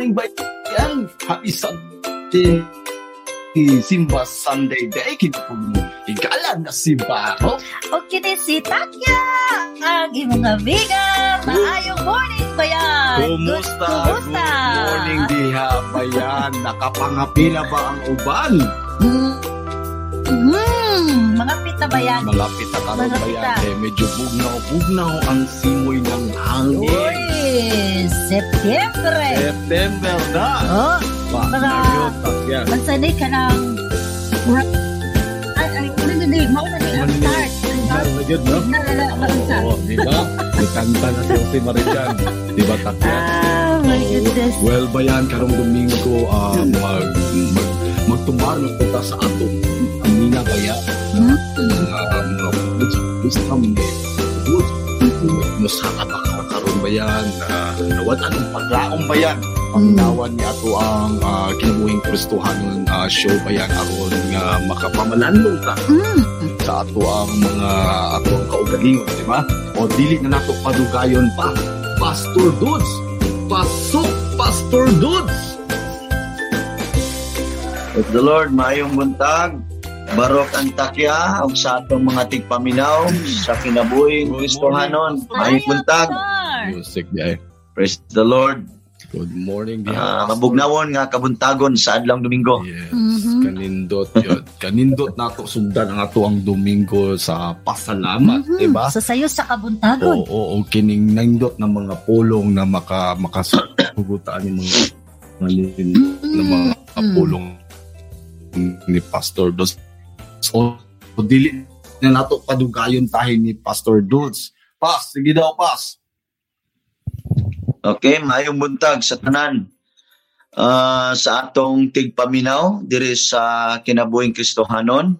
morning bayan. Happy Sunday. Simba Sunday day. Kinapong igalan na si Baro. O kini si Takya, ang imong amiga. Maayong morning ba yan? Kumusta? Kumusta? Good morning diha bayan. Nakapangapila ba ang uban? Mm. Mm, mga pita ba yan? Malapit na karon bayan. Eh, medyo bugnaw-bugnaw ang simoy ng hangin. Uy, September. September na. Oh, Ba, Para- magsanay ka ng... Ay, ay, ano na din, mauna din ang start. Meron na yun, no? Oo, di ba? May kanta na si Jose Marican. Di ba, takyan? Ah, my goodness. Well, bayan, karong Domingo, ah, mag, mag, magtumanos punta sa ato. Amina baya. Hmm? Uh, mga foods, wisdom, foods, masaka pa ka karon bayan. Uh, nawat anong paglaong bayan. Panginawan ni ato ang uh, kinabuhing Kristohanon uh, show bayan aron nga makapamalandong ka Mm. sa ato ang mga ato ang kaugalingon, di ba? O dili na nato padugayon pa. Pastor Dudes! Pasok, Pastor Dudes! Praise the Lord, maayong buntag. Barok ang takya ug sa atong mga tigpaminaw sa kinabuhing Good Kristohanon. Maayong buntag. Music ay. Praise the Lord. Good morning di Ah, mabugnawon nga kabuntagon sa adlang Domingo. Yes, Mhm. kanindot yun. kanindot nato sundan ang ato ang Domingo sa pasalamat, Mhm. di ba? So sa'yo sa Oo, kabuntagon. oo, oo, kining nindot ng mga pulong na maka makasugutaan ng mga mga ng mga Mm. pulong ni Pastor Dos. So, so dili na nato padugayon tahi ni Pastor Dudes. Pas, sige daw, pas. Okay, maayong buntag sa tanan. Ah, sa atong tigpaminaw diri sa kinabuhing Kristohanon.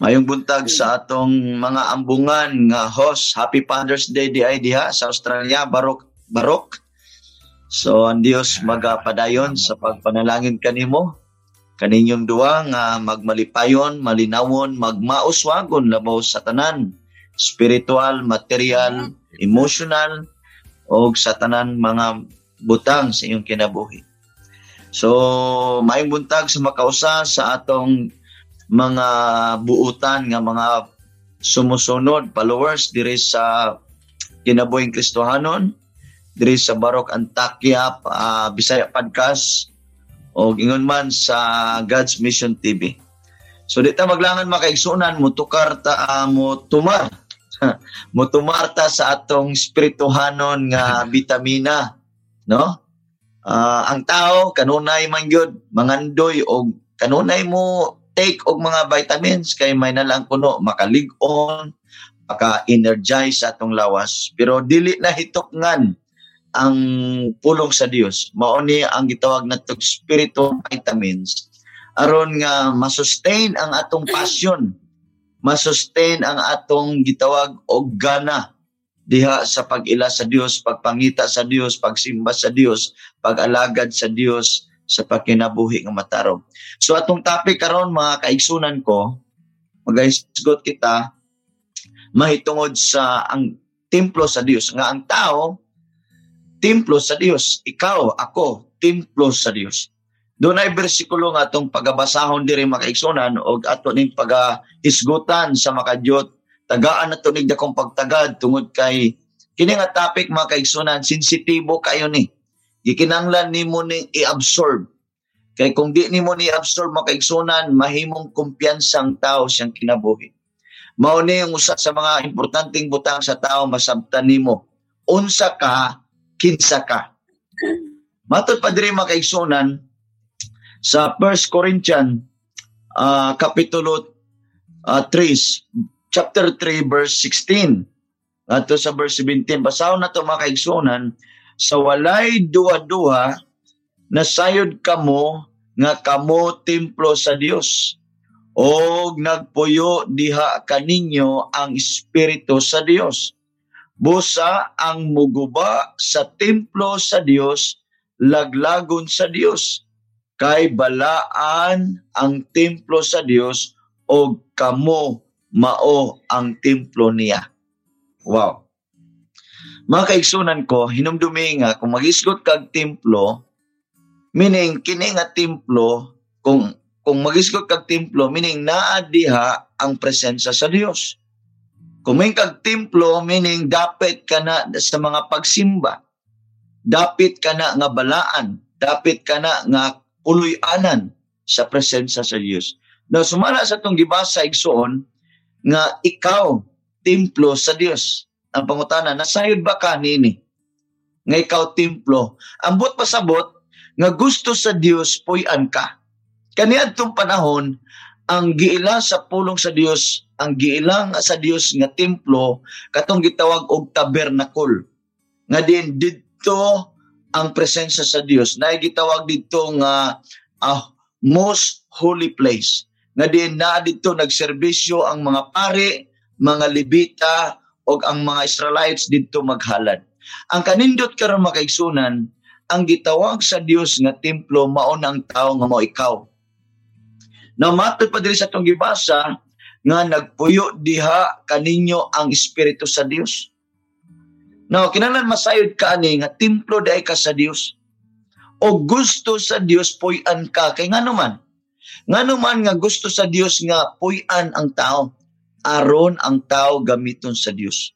Mayong buntag sa atong mga ambungan nga host. Happy Father's Day di ay diha sa Australia, Barok Barok. So ang Dios magapadayon sa pagpanalangin kanimo. Kaninyong duwa nga magmalipayon, malinawon, magmauswagon labaw sa tanan. Spiritual, material, emotional, o sa tanan mga butang sa iyong kinabuhi. So, maayong buntag sa makausa sa atong mga buutan nga mga sumusunod followers diri sa kinabuhing Kristohanon diri sa Barok Antakya ah, Bisaya Podcast o ingon man sa God's Mission TV. So dito maglangan makaigsunan mo tukar ta ah, mo tumar mo tumarta sa atong spirituhanon nga bitamina no? Ah, ang tao kanunay man gyud mangandoy og kanunay mo take og mga vitamins kay may nalang kuno makalig-on maka-energize sa atong lawas. Pero dili na hitokngan ang pulong sa Dios mao ni ang gitawag natong spiritual vitamins. Aron nga masustain ang atong passion masustain ang atong gitawag og gana diha sa pag-ila sa Dios, pagpangita sa Dios, pagsimba sa Dios, pag-alagad sa Dios sa pagkinabuhi nga matarong. So atong topic karon mga kaigsunan ko, magaisgot kita mahitungod sa ang templo sa Dios nga ang tao templo sa Dios, ikaw, ako, templo sa Dios. Doon ay bersikulo nga atong pagabasahon diri makaigsunan og ato ning pagahisgutan sa makadyot. Tagaan na tunig dakong pagtagad tungod kay kini nga topic mga kaigsunan sensitibo kayo ni. Gikinanglan nimo ni i-absorb. Kay kung di nimo ni absorb mga kaigsunan mahimong kumpiyansang tao siyang kinabuhi. Mao ni ang usa sa mga importanteng butang sa tao masabtan nimo. Unsa ka kinsa ka? Matod pa diri mga kaigsunan sa 1 Corinthians ah, kapitulo ah, 3 chapter 3 verse 16 ato sa verse 17 basaw na to mga kaigsunan sa walay duha-duha nasayod kamo nga kamo templo sa Dios og nagpuyo diha kaninyo ang espiritu sa Dios busa ang muguba sa templo sa Dios laglagon sa Dios kay balaan ang templo sa Dios og kamo mao ang templo niya. Wow. Mga kaigsunan ko, hinumdumi nga, kung mag-isgot kag templo, Meaning, kini nga templo, kung kung magisgot kag templo, meaning naa diha ang presensya sa Dios. Kung may kag templo, meaning dapat ka na sa mga pagsimba. Dapat ka na nga balaan. Dapat ka na nga puloy-anan sa presensya sa Dios. Na sumala sa itong gibasa igsoon, nga ikaw, templo sa Dios. Ang pangutana, nasayod ba ka nini? Nga ikaw, templo. Ambot pasabot, nga gusto sa Dios puy-an ka. Kaniadtong panahon ang giila sa pulong sa Dios, ang giilang sa Dios nga templo katong gitawag og tabernacle. Nga din didto ang presensya sa Dios. Na gitawag dito nga uh, most holy place. Nga din na dito nagserbisyo ang mga pari, mga Levita, o ang mga Israelites dito maghalad. Ang kanindot karon makaigsunan, ang gitawag sa Dios nga templo mao ang tao nga mo ikaw. Na matod pa diri sa tong gibasa nga nagpuyo diha kaninyo ang espiritu sa Dios. Now, kinahanglan masayod ka ani nga templo dai ka sa Dios. O gusto sa Dios puy-an ka kay ngano man. Ngano man nga gusto sa Dios nga puy-an ang tao aron ang tao gamiton sa Dios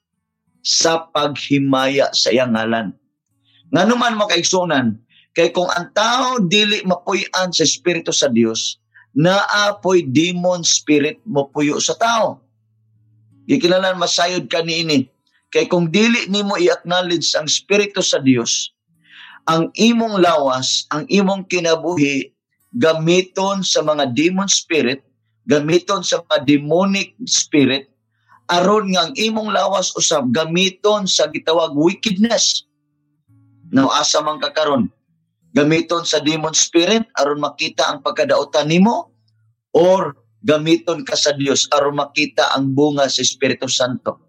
sa paghimaya sa iyang ngalan. Nga naman makaigsunan, kay kung ang tao dili mapuy-an sa Espiritu sa Dios, naapoy demon spirit mo puyo sa tao. Gikinalan masayod ka niini. Kay kung dili nimo i-acknowledge ang Espiritu sa Dios, ang imong lawas, ang imong kinabuhi, gamiton sa mga demon spirit, gamiton sa mga demonic spirit, aron nga ang imong lawas usab gamiton sa gitawag wickedness Now, asa man ka karon? Gamiton sa demon spirit aron makita ang pagkadaotan nimo or gamiton ka sa Dios aron makita ang bunga sa Espiritu Santo.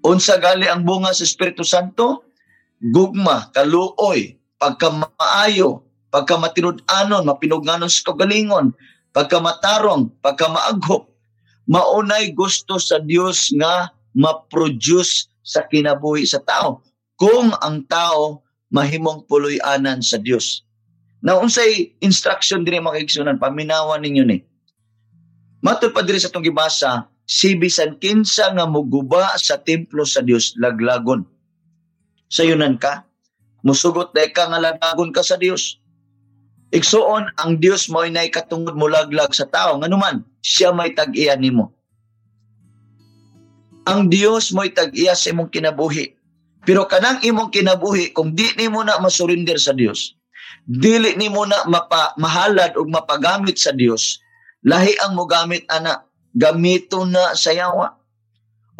Unsa gali ang bunga sa Espiritu Santo? Gugma, kaluoy, pagkamaayo, pagkamatinud-anon, mapinugnanon sa kagalingon, pagkamatarong, pagkamaaghop. Maunay gusto sa Dios nga ma-produce sa kinabuhi sa tao. Kung ang tao mahimong puloy-anan sa Dios. Na unsay instruction diri makigsunan paminawan ninyo ni. Matud pa diri sa tong gibasa, si bisan kinsa nga muguba sa templo sa Dios laglagon. Sayunan ka, musugot day ka nga laglagon ka sa Dios. Igsuon ang Dios mo inay katungod mo laglag sa tao nganuman siya may tag-iya nimo. Ang Dios mo'y tag-iya sa imong kinabuhi pero kanang imong kinabuhi kung di nimo na masurinder sa Dios, dili nimo na mapa, mahalad og mapagamit sa Dios, lahi ang mo gamit ana, gamito na sa yawa.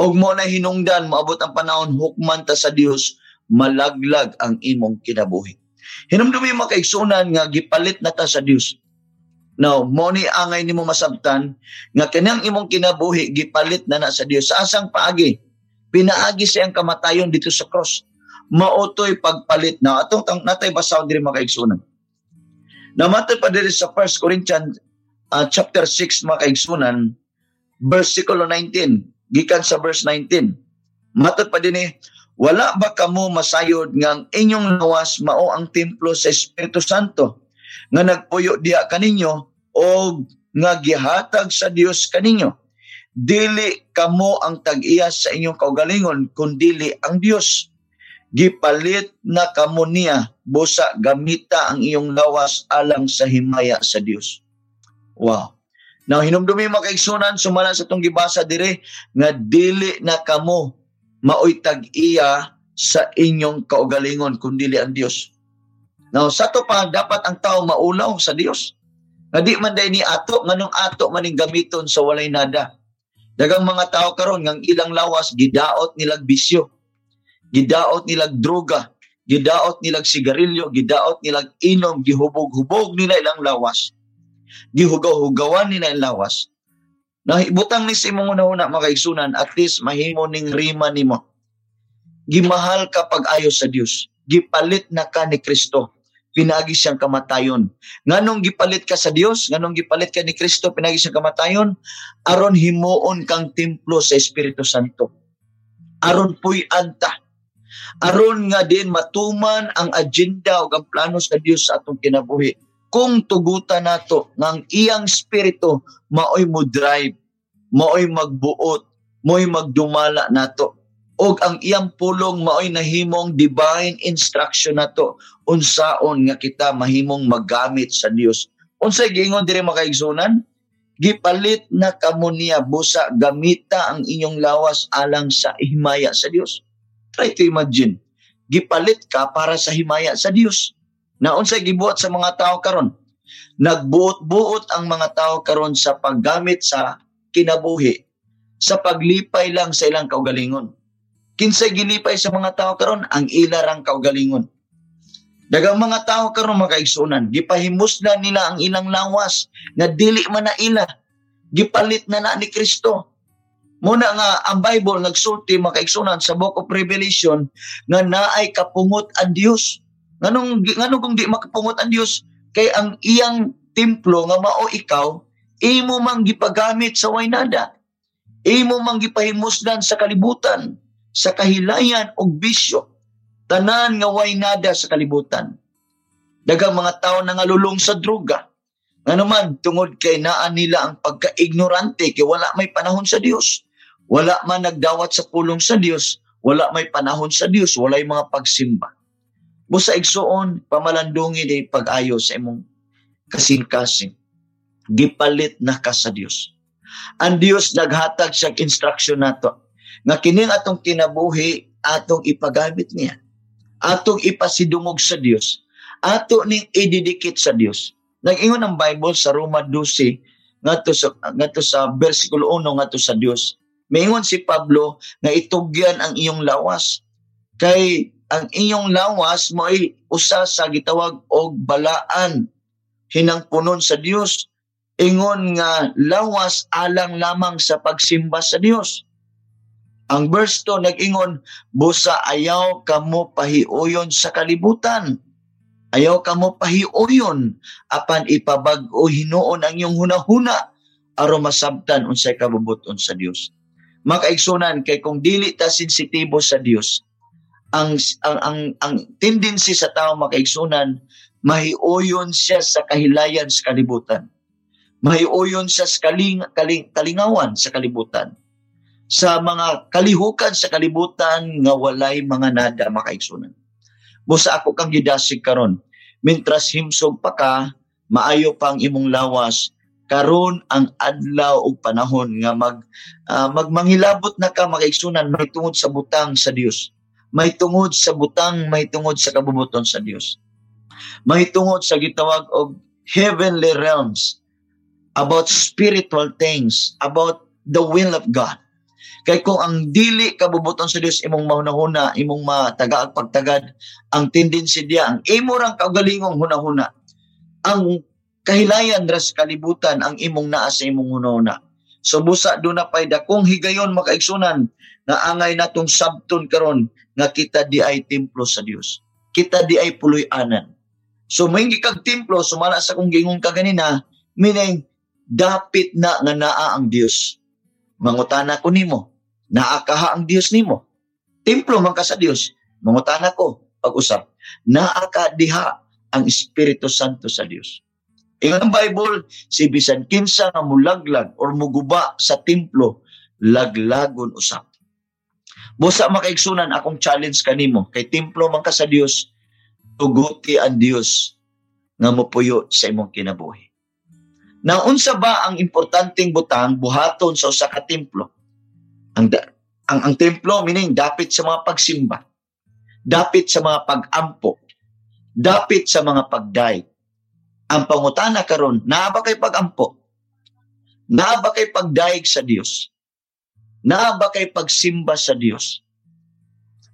Og mo na hinungdan moabot ang panahon hukman ta sa Dios, malaglag ang imong kinabuhi. Hinumdumi mo kay sunan nga gipalit na ta sa Dios. Now, mo ni angay nimo masabtan nga kanang imong kinabuhi gipalit na na sa Dios. Sa asang paagi, Pinaagi siyang kamatayon dito sa cross. Mautoy pagpalit na. Atong tang natay basaw diri makaigsunan. Namatay pa diri sa 1 Corinthians uh, chapter 6 makaigsunan versikulo 19 gikan sa verse 19. Matod pa dinhi wala ba kamo masayod nga ang inyong lawas mao ang templo sa Espiritu Santo nga nagpuyo diha kaninyo o nga gihatag sa Dios kaninyo? Dili kamo ang tag-iya sa inyong kaugalingon kundili ang Dios gipalit na kamo niya busa gamita ang iyong lawas alang sa himaya sa Dios wow now hinumdumi makaigsunan sumala sa tong gibasa dire nga dili na kamo maoy tag-iya sa inyong kaugalingon kundili ang Dios now sa to pa dapat ang tao maulaw sa Dios nga di man ni ato nganong ato maning gamiton sa walay nada. Dagang mga tao karon ngang ilang lawas gidaot nilag bisyo. Gidaot nilag droga, gidaot nilag sigarilyo, gidaot nilag inom, gihubog-hubog nila ilang lawas. Gihugaw-hugawan nila ilang lawas. Nahibutang ni si mong una-una makaigsunan, at least mahimo ning rima nimo. Gimahal ka pag ayo sa Dios. Gipalit na ka ni Kristo pinagi siyang kamatayon. Nganong gipalit ka sa Dios, nganong gipalit ka ni Kristo, pinagi siyang kamatayon, aron himuon kang templo sa Espiritu Santo. Aron puy anta. aron nga din matuman ang agenda ug ang plano sa Dios sa atong kinabuhi kung tugutan nato ng iyang spirito maoy mo drive maoy magbuot mo'y magdumala nato. Og ang iyang pulong maoy nahimong divine instruction nato. Unsaon nga kita mahimong magamit sa Dios unsay giingon diri makaigsunan gipalit na kamo niya busa gamita ang inyong lawas alang sa himaya sa Dios try to imagine. Gipalit ka para sa himaya sa Dios na unsay gibuhat sa mga tao karon? Nagbuot-buot ang mga tao karon sa paggamit sa kinabuhi sa paglipay lang sa ilang kaugalingon. Kinsay gilipay sa mga tao karon? Ang ilarang kaugalingon. Dagang mga tao karon makaigsunan gipahimusdan nila ang ilang lawas nga dili man na ila. Gipalit na na ni Kristo. Muna nga ang Bible nagsulti makaigsunan sa Book of Revelation nga naay kapungot ang Dios. Nganong nganong kung di makapungot ang Dios kay ang iyang templo nga mao ikaw imo mang gipagamit sa waynada. Imo mang gipahimusdan sa kalibutan sa kahilayan o bisyo. Tanan nga way nada sa kalibutan. Dagang mga tao na ngalulong sa droga. Nga naman, tungod kay naan nila ang pagka-ignorante kay wala may panahon sa Dios. Wala man nagdawat sa pulong sa Dios. Wala may panahon sa Dios. Wala yung mga pagsimba. Busa igsuon, pamalandungi di pag-ayo sa imong kasing-kasing. Gipalit na ka sa Dios. Ang Dios naghatag siya instruction nato nga kining atong kinabuhi atong ipagamit niya. Atong ipasidungog sa Dios ato ning ididikit sa Dios nag-ingon ang Bible sa Roma 12 ngadto sa ngadto sa bersikulo 1 ngadto sa Dios Maingon si Pablo nga itugyan ang iyong lawas. Kay ang iyong lawas mo ay usa sa gitawag og balaan hinang punon sa Dios ingon nga lawas alang lamang sa pagsimba sa Dios ang verse 2 nag-ingon, busa ayaw kamo pahiuyon sa kalibutan. Ayaw kamo pahiuyon apan ipabag-o hinuon ang iyong hunahuna aron masabtan unsay kabubuton sa Dios. Makaigsunan kay kung dili ta sensitibo sa Dios, ang ang ang, ang tendency sa tao makaigsunan mahiuyon siya sa kahilayan sa kalibutan. Mahiuyon siya sa kaling, kaling, kalingawan sa kalibutan sa mga kalihukan sa kalibutan nga walay mga nada makaigsunan. Busa ako kang gidasig karon, mintras himsog pa ka, maayo pang imong lawas, karon ang adlaw ug panahon nga mag uh, magmangilabot na ka makaigsunan may tungod sa butang sa Dios. May tungod sa butang, may tungod sa kabubuton sa Dios. May tungod sa gitawag og heavenly realms about spiritual things, about the will of God. Kay kung ang dili kabubuton sa Dios imong mahunahuna, imong matagaag pagtagad, ang tendency diya, ang imo rang kaugalingong hunahuna, ang kahilayan ras kalibutan ang imong naa sa imong hunahuna. So busa do na pay dakong higayon makaigsunan nga angay natong sabton karon nga kita di ay templo sa Dios. Kita di ay puloy-anan. So mahingi kag templo sumala sa kung gingon ka ganina, meaning dapit na nga naa ang Dios. Mangutana ko nimo, naakaha ang Dios nimo. Templo man ka sa Dios. Mangutana ko pag-usap, naaka diha ang Espiritu Santo sa Dios. Ingon ang Bible, si bisan kinsa nga mulaglag or muguba sa templo, laglagon usap. Busa makaigsunan akong challenge kanimo kay templo man ka sa Dios, tuguti ang Dios nga mopuyo sa imong kinabuhi. Na unsa ba ang importanteng butang buhaton sa usa ka templo? Ang, ang ang templo meaning dapit sa mga pagsimba. Dapit sa mga pag-ampo. Dapit sa mga pagday. Ang pangutana karon, naa ba kay pag-ampo? Naa ba kay pagdaig sa Dios? Naa ba kay pagsimba sa Dios?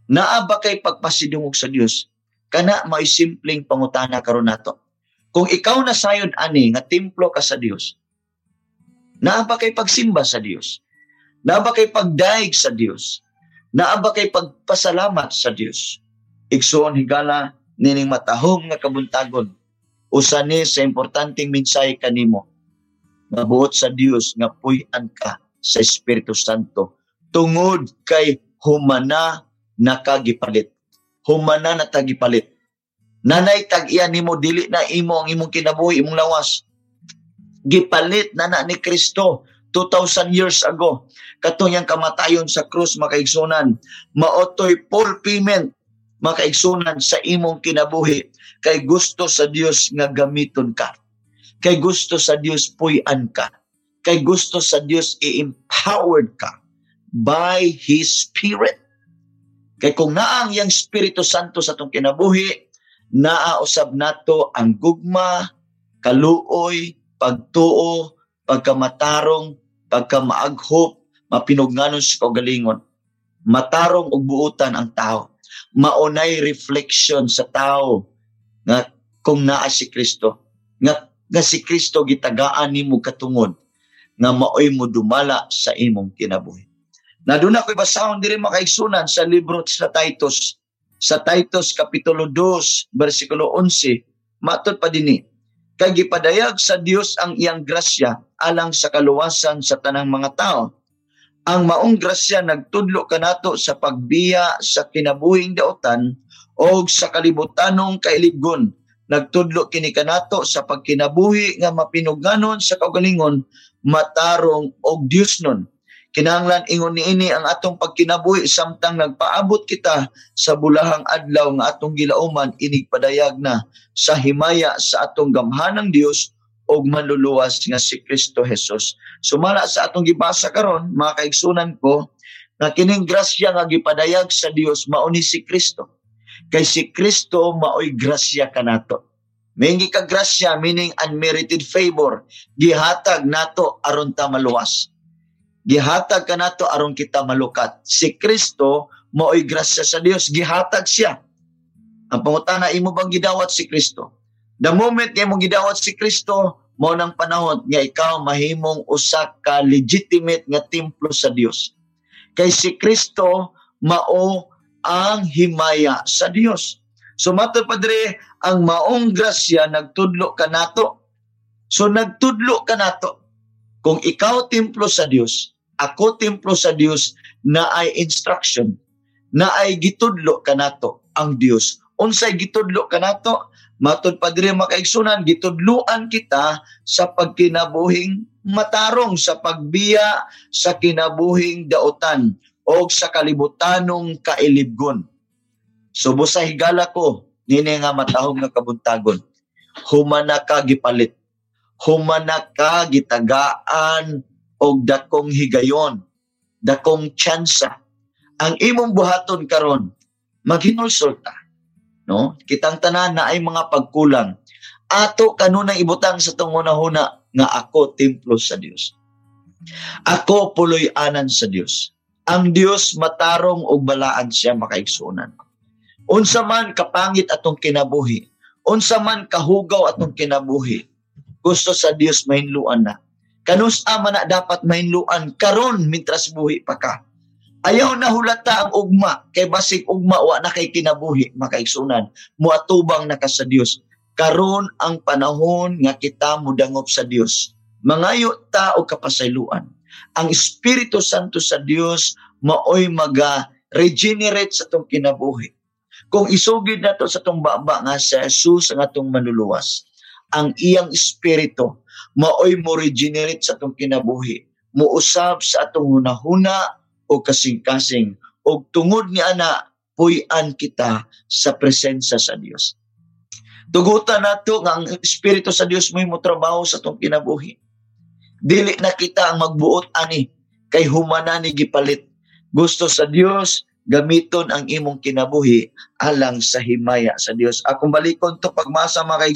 Naa ba kay pagpasidungog sa Dios? Kana may simpleng pangutana karon nato kung ikaw na sayon ani nga templo ka sa Dios, naa ba kay pagsimba sa Dios? Naa ba kay pagdaig sa Dios? Naa ba kay pagpasalamat sa Dios? Igsoon higala nining matahom nga kabuntagon. Usa ni sa importanteng mensahe kanimo. Mabuot sa Dios nga puy-an ka sa Espiritu Santo tungod kay humana nakagipalit. Humana na tagipalit. Nanay tag iya nimo dili na imo ang imong kinabuhi imong lawas. Gipalit na na ni Kristo 2000 years ago. Katong yang kamatayon sa krus makaigsunan, maotoy full payment makaigsunan sa imong kinabuhi kay gusto sa Dios nga gamiton ka. Kay gusto sa Dios puy-an ka. Kay gusto sa Dios i-empowered ka by His Spirit. Kay kung naang yang Espiritu Santo sa atong kinabuhi, naausab nato ang gugma, kaluoy, pagtuo, pagkamatarong, pagkamaaghop, mapinugnanon sa kagalingon. Matarong og buutan ang tao. Maunay reflection sa tao nga kung naa si Kristo. Nga, nga si Kristo gitagaan nimo katungod nga maoy mo dumala sa imong kinabuhi. Na doon ako'y basahon diri makaigsunan sa libro sa Titus sa Titus Kapitulo 2, versikulo 11, matod pa dini, kay gipadayag sa Dios ang iyang grasya alang sa kaluwasan sa tanang mga tao. Ang maong grasya nagtudlo kanato sa pagbiya sa kinabuhing daotan o sa kalibutanong kailigon. Nagtudlo kini kanato sa pagkinabuhi nga mapinugnanon sa kaugalingon matarong og Dios nun Kinahanglan ingon niini ang atong pagkinabuhi samtang nagpaabot kita sa bulahang adlaw nga atong gilauman inig padayag na sa himaya sa atong gamhanang Dios og manluluwas nga si Kristo Jesus. Sumala sa atong gibasa karon mga kaigsunan ko nga kining grasya nga gipadayag sa Dios mao ni si Kristo. Kay si Kristo maoy grasya kanato. Mingi ka grasya meaning unmerited favor gihatag nato aron ta maluwas gihatag ka nato aron kita malukat. Si Kristo mao'y grasya sa Dios, gihatag siya. Ang pangutana imo bang gidawat si Kristo? The moment nga mo gidawat si Kristo, mo nang panahon nga ikaw mahimong usa ka legitimate nga templo sa Dios. Kay si Kristo mao ang himaya sa Dios. So matod padre ang maong grasya nagtudlo kanato. So nagtudlo kanato kung ikaw templo sa Dios, ako templo sa Dios na ay instruction na ay gitudlo kanato ang Dios unsay gitudlo kanato matud pa diri makaigsunan gitudluan kita sa pagkinabuhing matarong sa pagbiya sa kinabuhing daotan o sa kalibutanong kailibgon subo sa higala ko nini nga matahong nga kabuntagon humana ka gipalit humana ka gitagaan og dakong higayon, dakong tsansa. Ang imong buhaton karon maghinulsulta. No? Kitang tanan na ay mga pagkulang. Ato kanunay ibutang sa tong una-huna nga ako templo sa Dios. Ako puloy anan sa Dios. Ang Dios matarong og balaan siya makaigsunan. Unsa man kapangit atong kinabuhi, unsa man kahugaw atong kinabuhi, gusto sa Dios mahinluan na kanus ama na dapat mainluan karon mintras buhi pa ka. Ayaw na hulata ang ugma kay basig ugma wa na kay kinabuhi makaigsunan muatubang na ka sa Dios. Karon ang panahon nga kita mudangop sa Dios. Mangayo ta og kapasayloan. Ang Espiritu Santo sa Dios maoy maga regenerate sa tong kinabuhi. Kung isugid nato sa tong baba nga sa Jesus ang atong manluluwas, ang iyang espiritu maoy mo regenerate sa atong kinabuhi muusab sa atong hunahuna o kasing-kasing o tungod ni ana puy-an kita sa presensya sa Dios tugutan nato nga ang espiritu sa Dios mo trabaho sa atong kinabuhi. Dili na kita ang magbuot ani kay humana ni gipalit. Gusto sa Dios gamiton ang imong kinabuhi alang sa himaya sa Dios. Akong balikon to pagmasa mga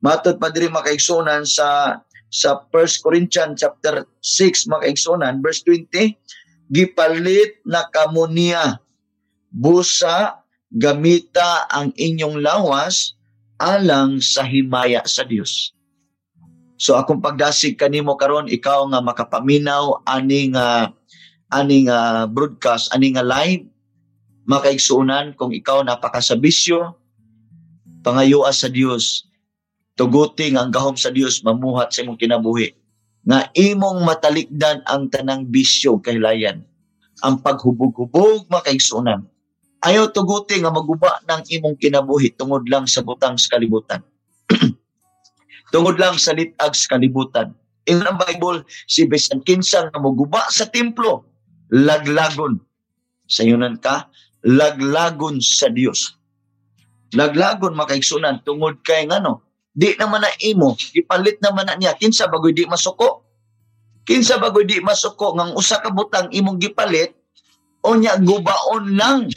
Matod pa diri makaigsunan sa sa 1 Corinthians chapter 6 makaigsunan verse 20 gipalit na kamo niya busa gamita ang inyong lawas alang sa himaya sa Dios. So akong pagdasig kanimo karon ikaw nga makapaminaw aning uh, aning uh, broadcast aning uh, live makaigsunan kung ikaw napaka sa bisyo pangayua sa Dios tuguting ang gahom sa Dios mamuhat sa imong kinabuhi nga imong matalikdan ang tanang bisyo kahilayan ang paghubog-hubog makaigsunan. Ayaw tuguti nga maguba ng imong kinabuhi tungod lang sa butang sa kalibutan. tungod lang sa litag sa kalibutan. Ingon ang Bible, si Bisan Kinsang nga maguba sa templo, laglagon. Sa yunan ka, laglagon sa Dios. Laglagon makaigsunan tungod kay ngano, di naman na imo, ipalit naman na niya, kinsa bagoy di masuko. Kinsa bagoy di masuko, ngang usa ka butang imong gipalit, o niya gubaon lang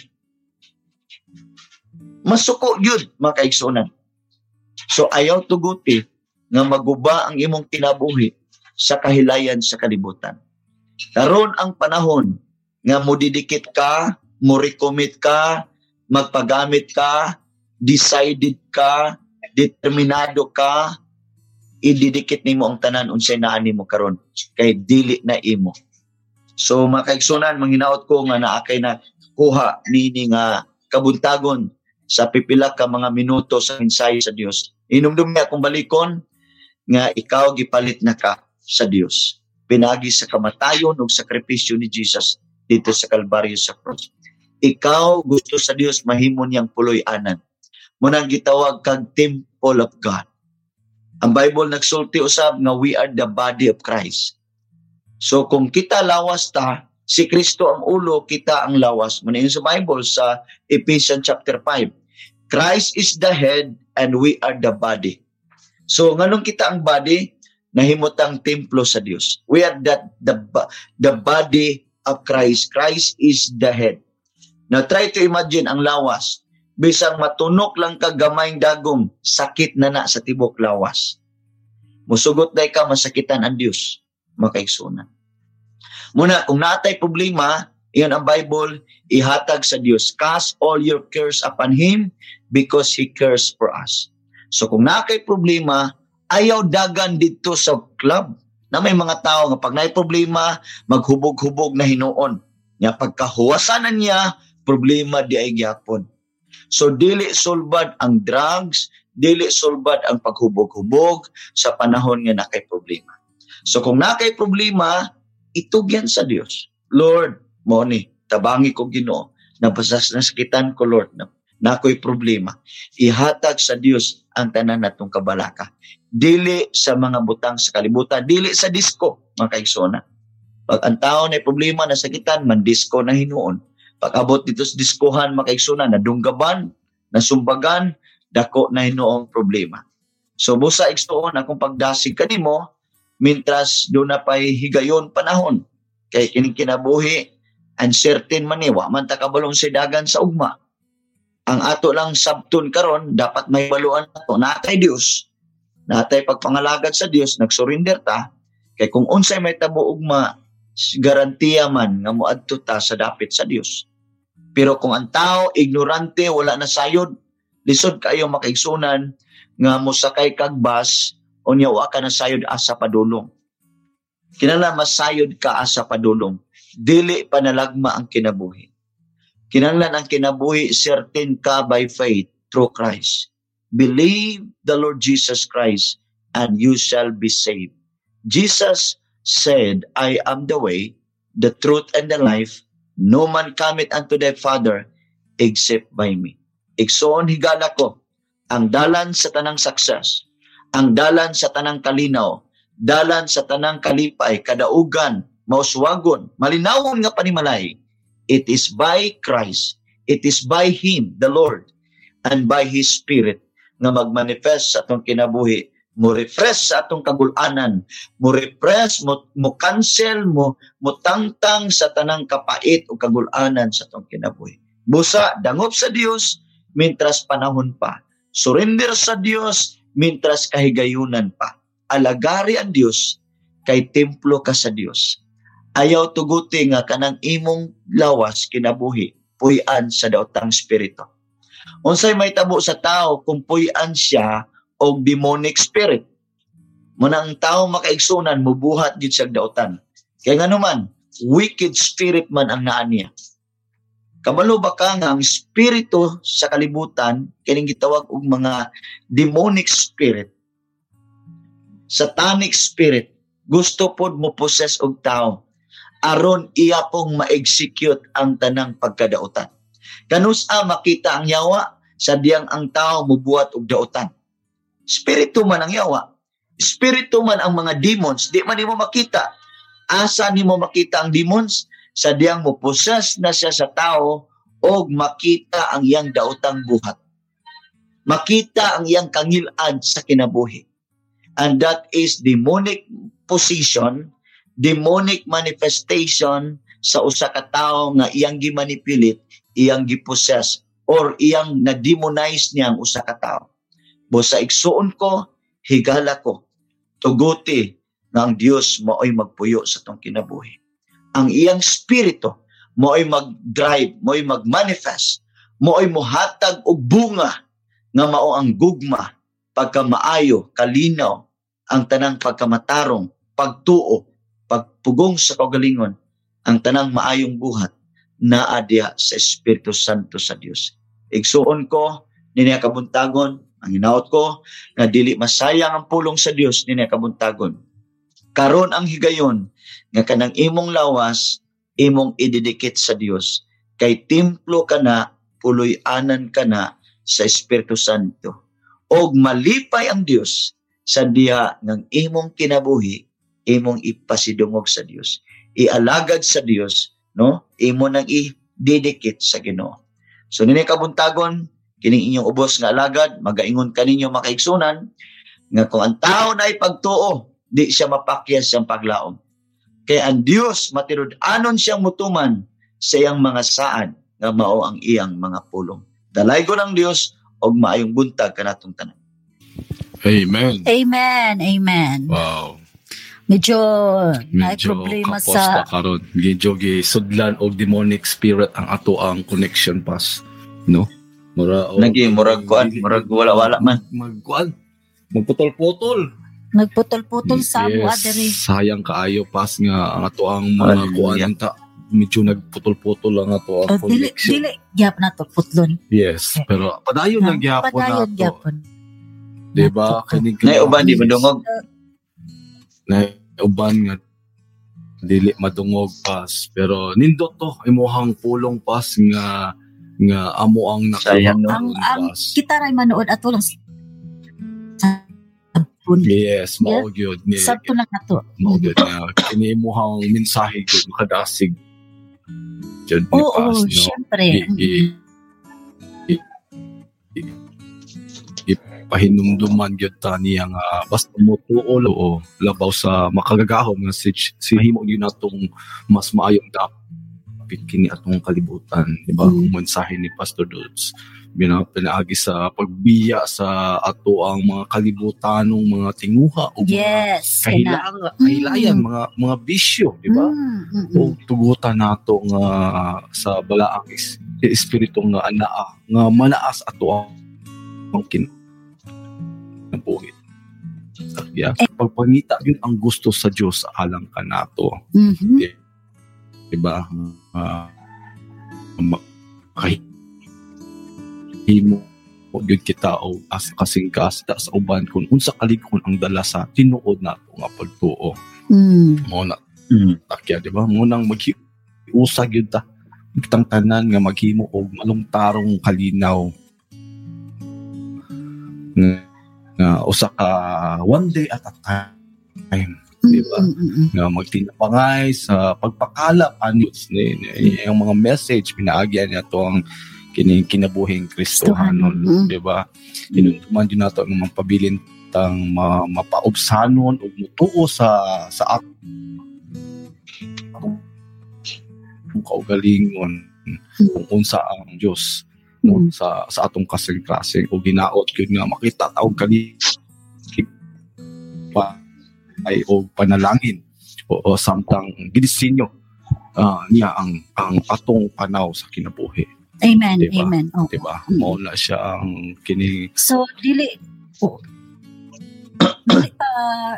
masuko yun, mga kaigsunan. So ayaw tuguti nga maguba ang imong kinabuhi sa kahilayan sa kalibutan. Karon ang panahon nga mudidikit ka, mo recommit ka, magpagamit ka, decided ka, determinado ka, ididikit nimo ang tanan unsay naa nimo karon kay dili na imo. So makaigsunan manginaot ko nga naa kay na kuha nini nga kabuntagon sa pipila ka mga minuto sa mensahe sa Dios. Inumdum niya akong balikon nga ikaw gipalit na ka sa Dios. Pinagi sa kamatayon ug sakripisyo ni Jesus dito sa Kalbaryo sa cross. Ikaw gusto sa Dios mahimo niyang puloy-anan. Munang gitawag kag temple of God. Ang Bible nagsulti usab nga we are the body of Christ. So kung kita lawas ta, si Kristo ang ulo, kita ang lawas. Muna sa Bible sa Ephesians chapter 5 Christ is the head and we are the body. So nganong kita ang body, nahimutang templo sa Dios. We are that the the body of Christ. Christ is the head. Now try to imagine ang lawas. Bisang matunok lang ka gamayng dagom, sakit na na sa tibok lawas. Musugot day ka masakitan ang Dios, makaigsunan. Muna, kung natay problema, iyon ang Bible, ihatag sa Dios. Cast all your cares upon Him because He cares for us. So kung nakay problema, ayaw dagan dito sa club na may mga tao nga pag naay problema, maghubog-hubog na hinuon. Nga pagkahuwasanan niya, problema di ay gyapon. So dili sulbad ang drugs, dili sulbad ang paghubog-hubog sa panahon nga nakay problema. So kung nakay problema, itugyan sa Dios. Lord, mo tabangi ko Ginoo nabasas na sakitan ko Lord na nakoy problema ihatag sa Dios ang tanan natong kabalaka dili sa mga butang sa kalibutan dili sa disko mga kaigsona pag ang tao na problema na sakitan man disko na hinuon pag abot dito sa diskohan mga kaigsona nadunggaban nasumbagan dako na hinuong problema. So busa igsuon akong pagdasig kanimo mintras do na pay higayon panahon. Kay kining kinabuhi uncertain man ni wa man ta kabalong sidagan sa ugma. Ang ato lang sabton karon dapat may baluan nato natay Dios natay pagpangalagad sa Dios nagsurrender ta. Kay kung unsay may tabo ugma garantiya man nga moadto ta sa dapit sa Dios pero kung ang tao ignorante wala na sayod lisod kayo makaigsunan nga mosakay kag bus unya wa ka na sayod asa padulong kinala masayod ka asa padulong dili panalagma ang kinabuhi. Kinanglan ang kinabuhi certain ka by faith through Christ. Believe the Lord Jesus Christ and you shall be saved. Jesus said, I am the way, the truth, and the life. No man cometh unto the Father except by me. Igsoon higala ko, ang dalan sa tanang success, ang dalan sa tanang kalinaw, dalan sa tanang kalipay, kadaugan, mauswagon, malinawon nga panimalay, it is by Christ, it is by Him, the Lord, and by His Spirit nga magmanifest sa atong kinabuhi, mo refresh sa atong kagulanan, mo refresh, mo, mo cancel, mo, mo tangtang sa tanang kapait o kagulanan sa atong kinabuhi. Busa, dangop sa Dios, mintras panahon pa. Surrender sa Dios, mintras kahigayunan pa. Alagari ang Dios, kay templo ka sa Dios ayaw tuguti nga kanang imong lawas kinabuhi puy-an sa daotang spirito. Unsay may tabo sa tao kung puy-an siya og demonic spirit. Muna ang tao makaigsunan mubuhat gid sa daotan. Kay nga naman, wicked spirit man ang naa niya. Kabalo ba ka nga ang spirito sa kalibutan kining gitawag og mga demonic spirit satanic spirit gusto pod mo possess og tao aron iya pong ma-execute ang tanang pagkadautan. Kanusa makita ang yawa sa diyang ang tao mubuhat og dautan. Espiritu man ang yawa. Espiritu man ang mga demons, di man nimo makita. Asa nimo makita ang demons? Sa diyang mo possess na siya sa tao og makita ang iyang daotang buhat. Makita ang iyang kangilad sa kinabuhi. And that is demonic position, demonic manifestation sa usa ka tawo nga iyang gimanipulate, iyang gipossess or iyang na-demonize niya ang usa ka tawo. Bo sa igsuon ko, higala ko, tuguti ang Dios mao'y magpuyo sa tong kinabuhi. Ang iyang spirito mo'y mag-drive, mo'y mag-manifest, mo'y mohatag og bunga nga mao ang gugma, pagkamaayo, kalinaw, ang tanang pagkamatarong, pagtuo, pagpugong sa kagalingon, ang tanang maayong buhat naa diya sa Espiritu Santo sa Dios. Igsuon ko niya kabuntagon, ang hinaot ko nga dili masayang ang pulong sa Dios niya kabuntagon. Karon ang higayon nga kanang imong lawas imong ididikit sa Dios kay templo ka na puloy-anan ka na sa Espiritu Santo. Og malipay ang Dios sa diha ng imong kinabuhi, imong ipasidungog sa Dios. Ialagad sa Dios, no? Imo nang i-dedicate sa Ginoo. So nini kabuntagon, kining inyong ubos nga alagad, magaingon kaninyo makaigsunan nga kung ang tao na ipagtuo, di siya mapakyas siyang paglaom. Kaya ang Dios matirod anon siyang mutuman sa iyang mga saan nga mao ang iyang mga pulong. Dalay ko ng Dios og maayong buntag kanatong tanan. Amen. Amen. Amen. Wow. Medyo, may Medyo problema kapos sa... pa karon. Medyo gisudlan og demonic spirit ang ato ang connection pass. No? Mura og- Lagi murag kuan, murag wala-wala man. Magkuan. Magputol-putol. Nagputol-putol sa amo Yes, adere. sayang kaayo pas nga ang ato ang mga Hallelujah. kuan ta medyo nagputol-putol ang ato ang Oh, dili, dili, gyap na to, putlon. Yes, pero padayon lang gyapon Padayon nato. gyapon. Di ba? Kaning Nay uban di madungog. na uban nga dili madungog pas pero nindot to imuhang pulong pas nga nga amo ang Sayang, no? Ang- ang-. Kita rin manood ato lang sabon. Yes, mao gyud ni Sabto lang ato. mao gyud nga kini imuhang mensahe gyud makadasig. Jud ni Oo, pas no. syempre. I- i- i- i- ipahinumduman gyud ta niya nga basta mo tuol o labaw sa makagagahom nga si si himo gyud natong mas maayong dapit kini atong kalibutan di ba Mm. mensahe ni Pastor Dodds bina pinaagi sa pagbiya sa ato ang mga kalibutanong mga tinguha o mga Yes. kahilayan Mm. mga mga bisyo di ba Mm, mm, mm. o tugutan nato nga sa balaang is, espiritu nga anaa nga manaas ato ang kin ng buhit. Yeah. Pagpangita yun ang gusto sa Diyos alang ka nato. Mhm. Diba? Uh, himo o yun kita o as kasingkas ta sa uban kung unsa kaligkon ang dala sa tinuod nato nga pagtuo Mm. mo na Mm. takya, di ba? Munang mag-usag yun ta. Kitang tanan nga maghimo og malungtarong kalinaw. Nga usa ka one day at a time Di ba? Mm, mm, mm. nga magtinapangay sa pagpakalap ni, ni yung mga message pinaagyan niya to ang kini kinabuhing Kristohanon, Mm. di ba? Inuntuman din nato ang mga pabilin tang ma, mapaobsanon o mutuo sa sa at ang kaugalingon kung unsa ang Dios no Mm. sa sa atong kasing-kasing o ginaot gyud nga makita taog kali pa ay o panalangin o, o samtang ginisinyo ah, niya ang ang atong panaw sa kinabuhi Amen. Diba? Amen. Oh. di ba Mm. mao na siya ang kini So, dili, oh, dili pa,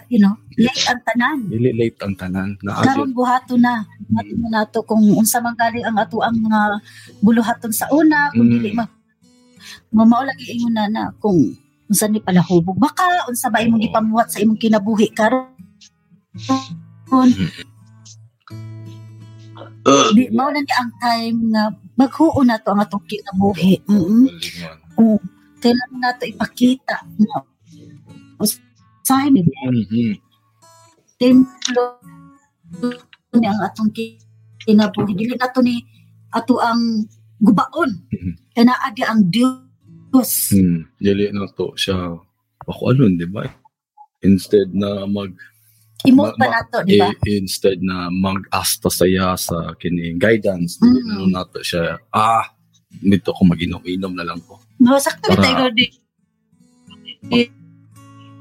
you know, late ang tanan. dili late ang tanan na Karon buhaton na. Buhaton na nato kung unsa man gali ang ato ang mga buluhaton sa una, kung Mm. dili ma mamao lagi ingon na na kung unsa ni palahubog. Baka unsa ba imong gipamuhat sa imong kinabuhi karon. Uh, Di, mao na ni ang time na maghuo na to ang atong kinabuhi. Mm Galingan. Oo. Kailangan na to ipakita. No? Usahay mi Mhm. templo ni ang atong ki- kinabuhi. Dili na to ni ato ang gubaon. Mhm. Kaya naagi ang Diyos. Hmm. Dili na to siya. Ako ano, di ba? Instead na mag Imo pa ma- na to, di ba? instead na mag-asta saya sa kini guidance, dili Mm. na nato siya. Ah, nito ko mag-inom-inom na lang ko. No, sakto Para- tayo di. di-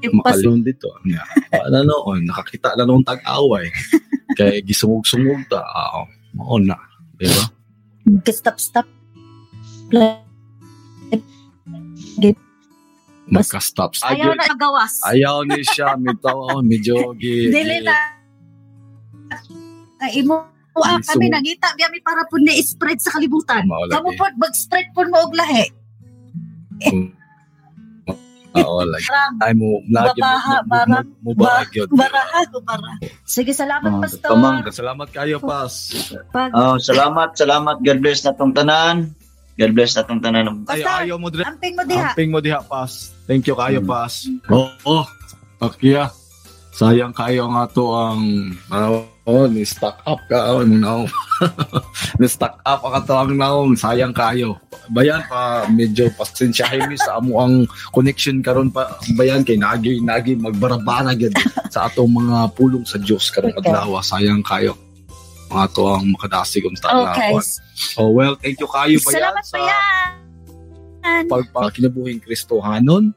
Makalon dito. Nga. Ano no, oh, nakakita na nung tag-away. Kaya gisungog-sungog ta. Ah, mao na. Di ba? Stop, stop. Bas- Magka-stop. Ayaw na gawas. Ayaw ni siya. Medyo, medyo gi, Dili na. Ay, imo Wa Iso- kami nangita biya mi para pud ni spread sa kalibutan. Lagi. pod mag-spread pud mo og lahi. Oo, like. Ay mo, lagi mo, mo, barang, mo, mo, barag yun. baraha ko bara. Sige, salamat Ah, pastor. tamang. Salamat kayo, Pas. Oh, salamat, salamat. God bless na tong tanan. God bless na tong tanan. Ay, Basta, ayaw mo dire. amping mo diha. Amping mo diha, Pas. Thank you kayo, Mm. Pas. Oo. Oh, okay, ah. Sayang kayo nga to ang ano, oh, ni stock up ka oh, mo naong. ni stock up ka to ang naong sayang kayo. Bayan pa medyo pasensyahin mi sa amo ang connection karon pa bayan kay nagi nagi magbarabara gyud sa atong mga pulong sa Dios karon Okay. adlaw sayang kayo. Mga to ang makadasig unta na. Oh well, thank you kayo bayan Salamat sa pa yan. pagpakinabuhing Kristohanon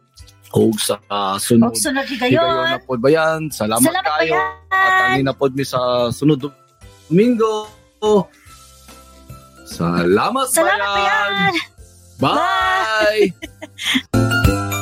o sa uh, sunod Og sunod Higayon na po ba yan? Salamat, Salamat pa kayo. yan. At ang na mi sa sunod Domingo. Salamat, Salamat pa bayan. yan. Bye!